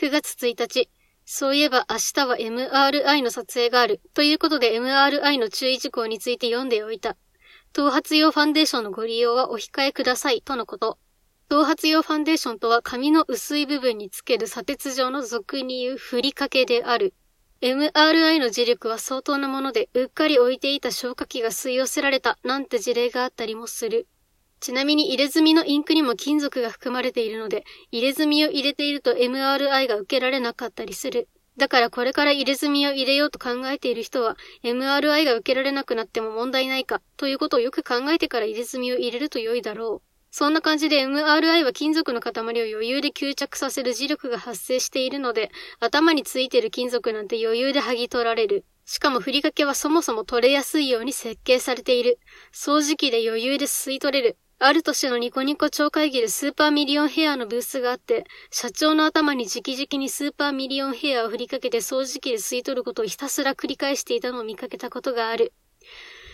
9月1日。そういえば明日は MRI の撮影がある。ということで MRI の注意事項について読んでおいた。頭髪用ファンデーションのご利用はお控えください。とのこと。頭髪用ファンデーションとは髪の薄い部分につける砂鉄状の俗に言うふりかけである。MRI の磁力は相当なもので、うっかり置いていた消火器が吸い寄せられたなんて事例があったりもする。ちなみに入れ墨のインクにも金属が含まれているので、入れ墨を入れていると MRI が受けられなかったりする。だからこれから入れ墨を入れようと考えている人は、MRI が受けられなくなっても問題ないか、ということをよく考えてから入れ墨を入れると良いだろう。そんな感じで MRI は金属の塊を余裕で吸着させる磁力が発生しているので、頭についてる金属なんて余裕で剥ぎ取られる。しかもふりかけはそもそも取れやすいように設計されている。掃除機で余裕で吸い取れる。ある年のニコニコ超会議でスーパーミリオンヘアのブースがあって、社長の頭に直々にスーパーミリオンヘアを振りかけて掃除機で吸い取ることをひたすら繰り返していたのを見かけたことがある。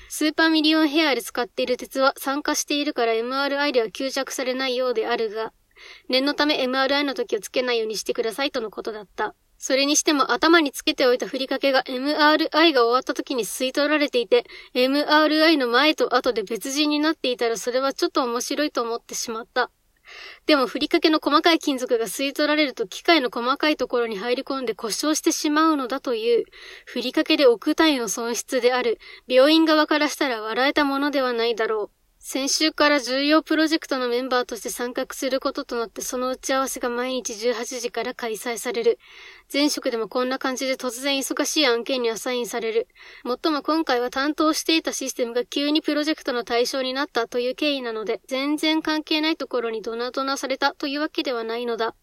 スーパーミリオンヘアで使っている鉄は酸化しているから MRI では吸着されないようであるが、念のため MRI の時をつけないようにしてくださいとのことだった。それにしても頭につけておいたふりかけが MRI が終わった時に吸い取られていて、MRI の前と後で別人になっていたらそれはちょっと面白いと思ってしまった。でも、ふりかけの細かい金属が吸い取られると機械の細かいところに入り込んで故障してしまうのだという、ふりかけで億単位の損失である、病院側からしたら笑えたものではないだろう。先週から重要プロジェクトのメンバーとして参画することとなってその打ち合わせが毎日18時から開催される。前職でもこんな感じで突然忙しい案件にアサインされる。もっとも今回は担当していたシステムが急にプロジェクトの対象になったという経緯なので、全然関係ないところにドナドナされたというわけではないのだ。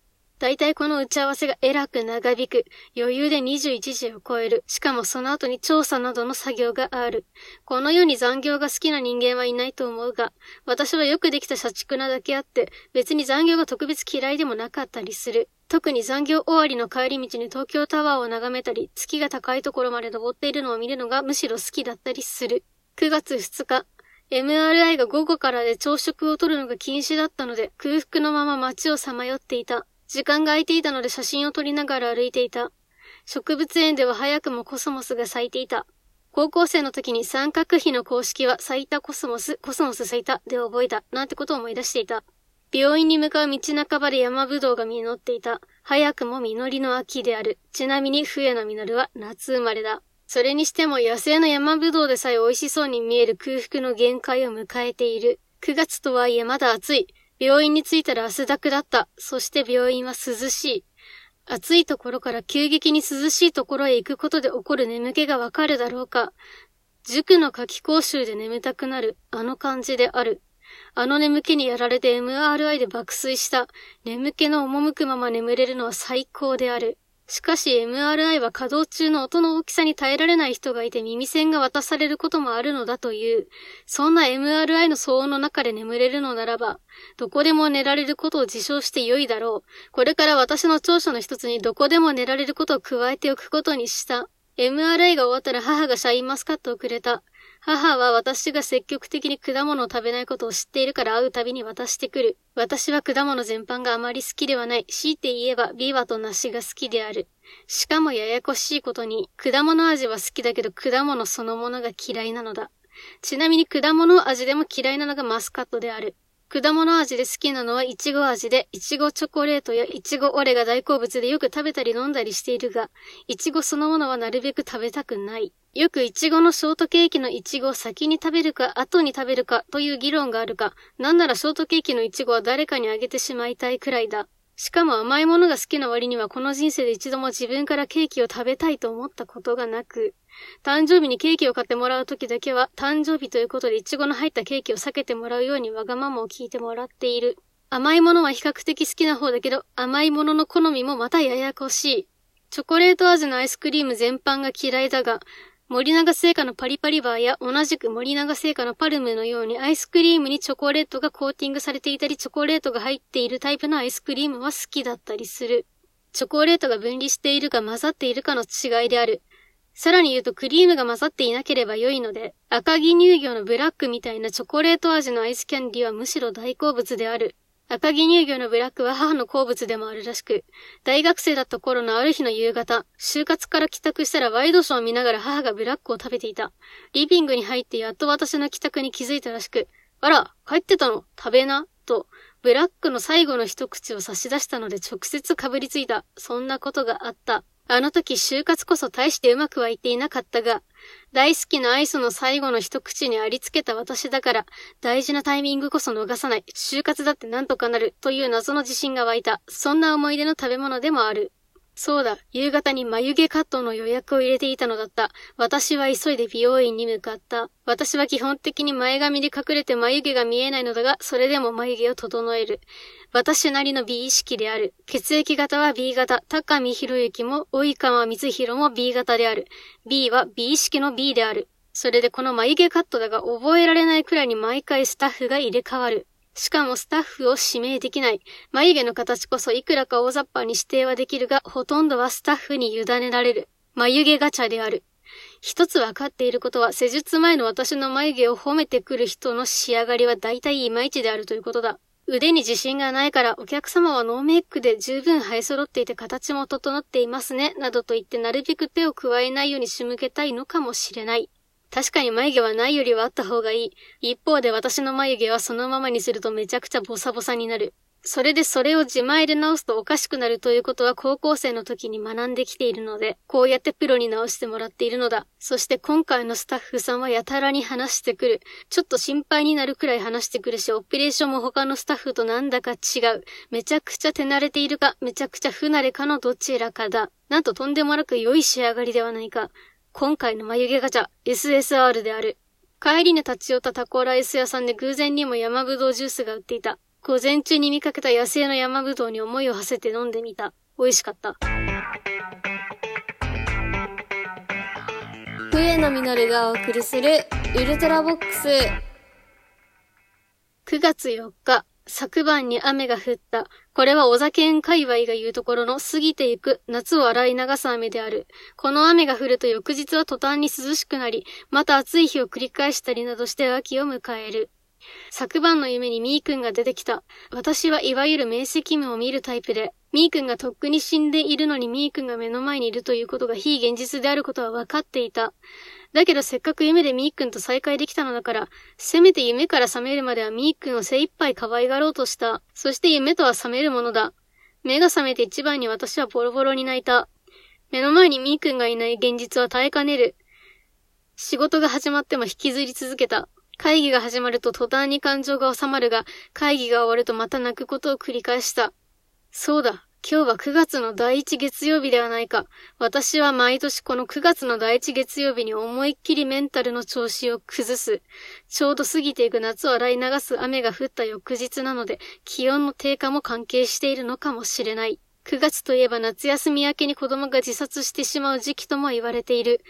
大体この打ち合わせがえらく長引く。余裕で21時を超える。しかもその後に調査などの作業がある。この世に残業が好きな人間はいないと思うが、私はよくできた社畜なだけあって、別に残業が特別嫌いでもなかったりする。特に残業終わりの帰り道に東京タワーを眺めたり、月が高いところまで登っているのを見るのがむしろ好きだったりする。9月2日、MRI が午後からで朝食を取るのが禁止だったので、空腹のまま街をさまよっていた。時間が空いていたので写真を撮りながら歩いていた。植物園では早くもコスモスが咲いていた。高校生の時に三角比の公式は咲いたコスモス、コスモス咲いたで覚えた、なんてことを思い出していた。病院に向かう道半ばで山ぶどうが実っていた。早くも実りの秋である。ちなみに冬の実るは夏生まれだ。それにしても野生の山ぶどうでさえ美味しそうに見える空腹の限界を迎えている。9月とはいえまだ暑い。病院に着いたら汗だくだった。そして病院は涼しい。暑いところから急激に涼しいところへ行くことで起こる眠気がわかるだろうか。塾の夏期講習で眠たくなる、あの感じである。あの眠気にやられて MRI で爆睡した。眠気の赴くまま眠れるのは最高である。しかし MRI は稼働中の音の大きさに耐えられない人がいて耳栓が渡されることもあるのだという、そんな MRI の騒音の中で眠れるのならば、どこでも寝られることを自称して良いだろう。これから私の長所の一つにどこでも寝られることを加えておくことにした。MRI が終わったら母がシャインマスカットをくれた。母は私が積極的に果物を食べないことを知っているから会うたびに渡してくる。私は果物全般があまり好きではない。強いて言えばビワと梨が好きである。しかもややこしいことに、果物味は好きだけど果物そのものが嫌いなのだ。ちなみに果物味でも嫌いなのがマスカットである。果物味で好きなのはイチゴ味で、イチゴチョコレートやイチゴオレが大好物でよく食べたり飲んだりしているが、イチゴそのものはなるべく食べたくない。よくイチゴのショートケーキのイチゴを先に食べるか後に食べるかという議論があるか、なんならショートケーキのイチゴは誰かにあげてしまいたいくらいだ。しかも甘いものが好きな割にはこの人生で一度も自分からケーキを食べたいと思ったことがなく、誕生日にケーキを買ってもらう時だけは、誕生日ということでイチゴの入ったケーキを避けてもらうようにわがままを聞いてもらっている。甘いものは比較的好きな方だけど、甘いものの好みもまたややこしい。チョコレート味のアイスクリーム全般が嫌いだが、森永製菓のパリパリバーや同じく森永製菓のパルムのようにアイスクリームにチョコレートがコーティングされていたりチョコレートが入っているタイプのアイスクリームは好きだったりする。チョコレートが分離しているか混ざっているかの違いである。さらに言うとクリームが混ざっていなければ良いので、赤木乳業のブラックみたいなチョコレート味のアイスキャンディはむしろ大好物である。赤城乳業のブラックは母の好物でもあるらしく、大学生だった頃のある日の夕方、就活から帰宅したらワイドショーを見ながら母がブラックを食べていた。リビングに入ってやっと私の帰宅に気づいたらしく、あら、帰ってたの？食べな？と、ブラックの最後の一口を差し出したので直接かぶりついた。そんなことがあった。あの時就活こそ大してうまくはいっていなかったが、大好きなアイスの最後の一口にありつけた私だから、大事なタイミングこそ逃さない。就活だってなんとかなる。という謎の自信が湧いた。そんな思い出の食べ物でもある。そうだ、夕方に眉毛カットの予約を入れていたのだった。私は急いで美容院に向かった。私は基本的に前髪で隠れて眉毛が見えないのだが、それでも眉毛を整える。私なりの美意識である。血液型は B 型。高見博之も、及川光弘も B 型である。B は美意識の B である。それでこの眉毛カットだが覚えられないくらいに毎回スタッフが入れ替わる。しかもスタッフを指名できない。眉毛の形こそいくらか大雑把に指定はできるが、ほとんどはスタッフに委ねられる。眉毛ガチャである。一つ分かっていることは、施術前の私の眉毛を褒めてくる人の仕上がりは大体いまいちであるということだ。腕に自信がないからお客様はノーメイクで十分生え揃っていて形も整っていますね、などと言ってなるべく手を加えないように仕向けたいのかもしれない。確かに眉毛はないよりはあった方がいい。一方で私の眉毛はそのままにするとめちゃくちゃボサボサになる。それでそれを自前で直すとおかしくなるということは高校生の時に学んできているので、こうやってプロに直してもらっているのだ。そして今回のスタッフさんはやたらに話してくる。ちょっと心配になるくらい話してくるし、オペレーションも他のスタッフとなんだか違う。めちゃくちゃ手慣れているか、めちゃくちゃ不慣れかのどちらかだ。なんととんでもなく良い仕上がりではないか。今回の眉毛ガチャ、SSR である。帰りに立ち寄ったタコライス屋さんで偶然にも山ぶどうジュースが売っていた。午前中に見かけた野生の山ぶどうに思いを馳せて飲んでみた。美味しかった。冬の実がお送りするウルトラボックス。9月4日、昨晩に雨が降った。これは小酒園界隈が言うところの過ぎていく夏を洗い流す雨である。この雨が降ると翌日は途端に涼しくなり、また暑い日を繰り返したりなどして秋を迎える。昨晩の夢にミー君が出てきた。私はいわゆる明晰夢を見るタイプで、ミー君がとっくに死んでいるのにミー君が目の前にいるということが非現実であることは分かっていた。だけどせっかく夢でミー君と再会できたのだから、せめて夢から覚めるまではミー君を精一杯可愛がろうとした。そして夢とは覚めるものだ。目が覚めて一番に私はボロボロに泣いた。目の前にミー君がいない現実は耐えかねる。仕事が始まっても引きずり続けた。会議が始まると途端に感情が収まるが、会議が終わるとまた泣くことを繰り返した。そうだ。今日は9月の第一月曜日ではないか。私は毎年この9月の第一月曜日に思いっきりメンタルの調子を崩す。ちょうど過ぎていく夏を洗い流す雨が降った翌日なので、気温の低下も関係しているのかもしれない。9月といえば夏休み明けに子供が自殺してしまう時期とも言われている。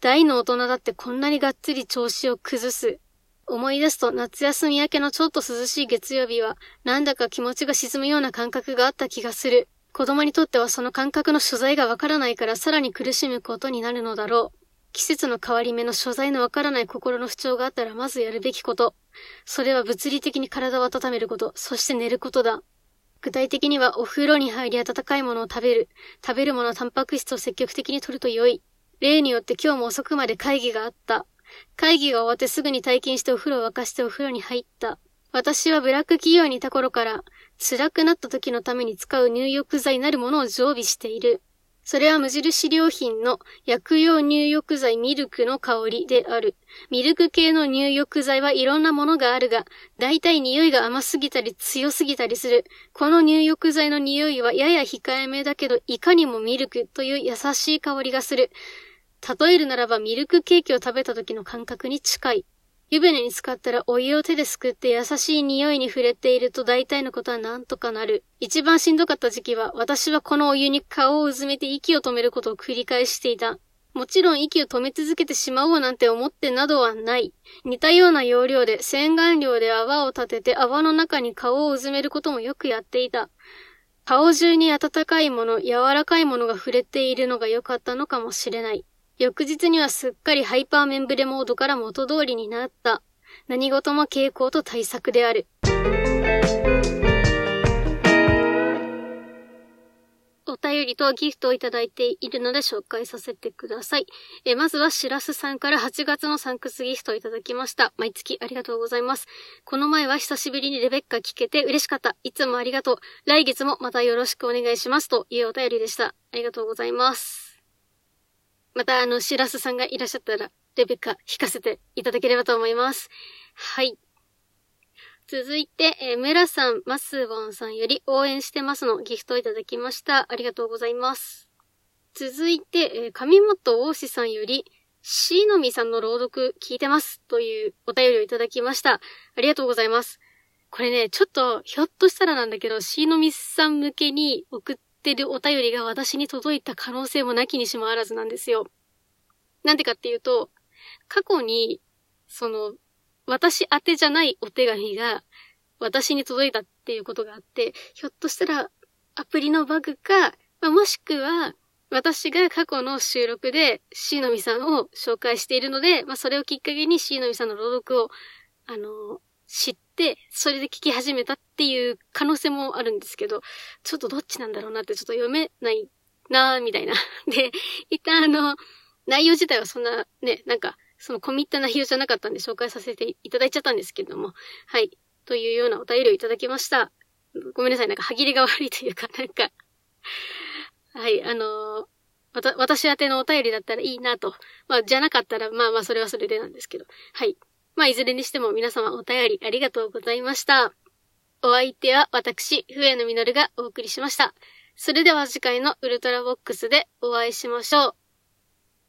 大の大人だってこんなにがっつり調子を崩す。思い出すと夏休み明けのちょっと涼しい月曜日は、なんだか気持ちが沈むような感覚があった気がする。子供にとってはその感覚の所在がわからないからさらに苦しむことになるのだろう。季節の変わり目の所在のわからない心の不調があったらまずやるべきこと。それは物理的に体を温めること、そして寝ることだ。具体的にはお風呂に入り温かいものを食べる。食べるものはタンパク質を積極的に摂ると良い。例によって今日も遅くまで会議があった。会議が終わってすぐに退勤してお風呂を沸かしてお風呂に入った。私はブラック企業にいた頃から、辛くなった時のために使う入浴剤なるものを常備している。それは無印良品の薬用入浴剤ミルクの香りである。ミルク系の入浴剤はいろんなものがあるが、だいたい匂いが甘すぎたり強すぎたりする。この入浴剤の匂いはやや控えめだけど、いかにもミルクという優しい香りがする。例えるならばミルクケーキを食べた時の感覚に近い。湯船に浸かったらお湯を手ですくって優しい匂いに触れていると大体のことはなんとかなる。一番しんどかった時期は私はこのお湯に顔をうずめて息を止めることを繰り返していた。もちろん息を止め続けてしまおうなんて思ってなどはない。似たような要領で洗顔料で泡を立てて泡の中に顔をうずめることもよくやっていた。顔中に温かいもの、柔らかいものが触れているのが良かったのかもしれない。翌日にはすっかりハイパーメンブレモードから元通りになった。何事も傾向と対策である。お便りとギフトをいただいているので紹介させてください。えまずはしらすさんから8月のサンクスギフトをいただきました。毎月ありがとうございます。この前は久しぶりにレベッカ聞けて嬉しかった。いつもありがとう。来月もまたよろしくお願いします。というお便りでした。ありがとうございます。また、あの、しらすさんがいらっしゃったら、レベッカ弾かせていただければと思います。はい。続いて、えー、村さん、マスボンさんより応援してますのギフトをいただきました。ありがとうございます。続いて、えー、上本大志さんより、しのみさんの朗読聞いてますというお便りをいただきました。ありがとうございます。これね、ちょっと、ひょっとしたらなんだけど、しのみさん向けに送ってるお便りが私に届いた可能性もなきにしもあらずなんですよ。なんでかっていうと、過去に、その、私宛てじゃないお手紙が私に届いたっていうことがあって、ひょっとしたらアプリのバグか、まあ、もしくは私が過去の収録でシーノミさんを紹介しているので、まあ、それをきっかけにシーノミさんの朗読を、あの、知って、それで聞き始めたっていう可能性もあるんですけど、ちょっとどっちなんだろうなってちょっと読めないなぁ、みたいな。で、一旦あの、内容自体はそんなね、なんか、その込み入った内容じゃなかったんで紹介させていただいちゃったんですけども、はい。というようなお便りをいただきました。ごめんなさい、なんか歯切れが悪いというか、なんかはい、あのー、わた、私宛てのお便りだったらいいなと。まあ、じゃなかったら、まあまあ、それはそれでなんですけど。はい。まあ、いずれにしても皆様お便りありがとうございました。お相手は私、笛野実がお送りしました。それでは次回のウルトラボックスでお会いしましょう。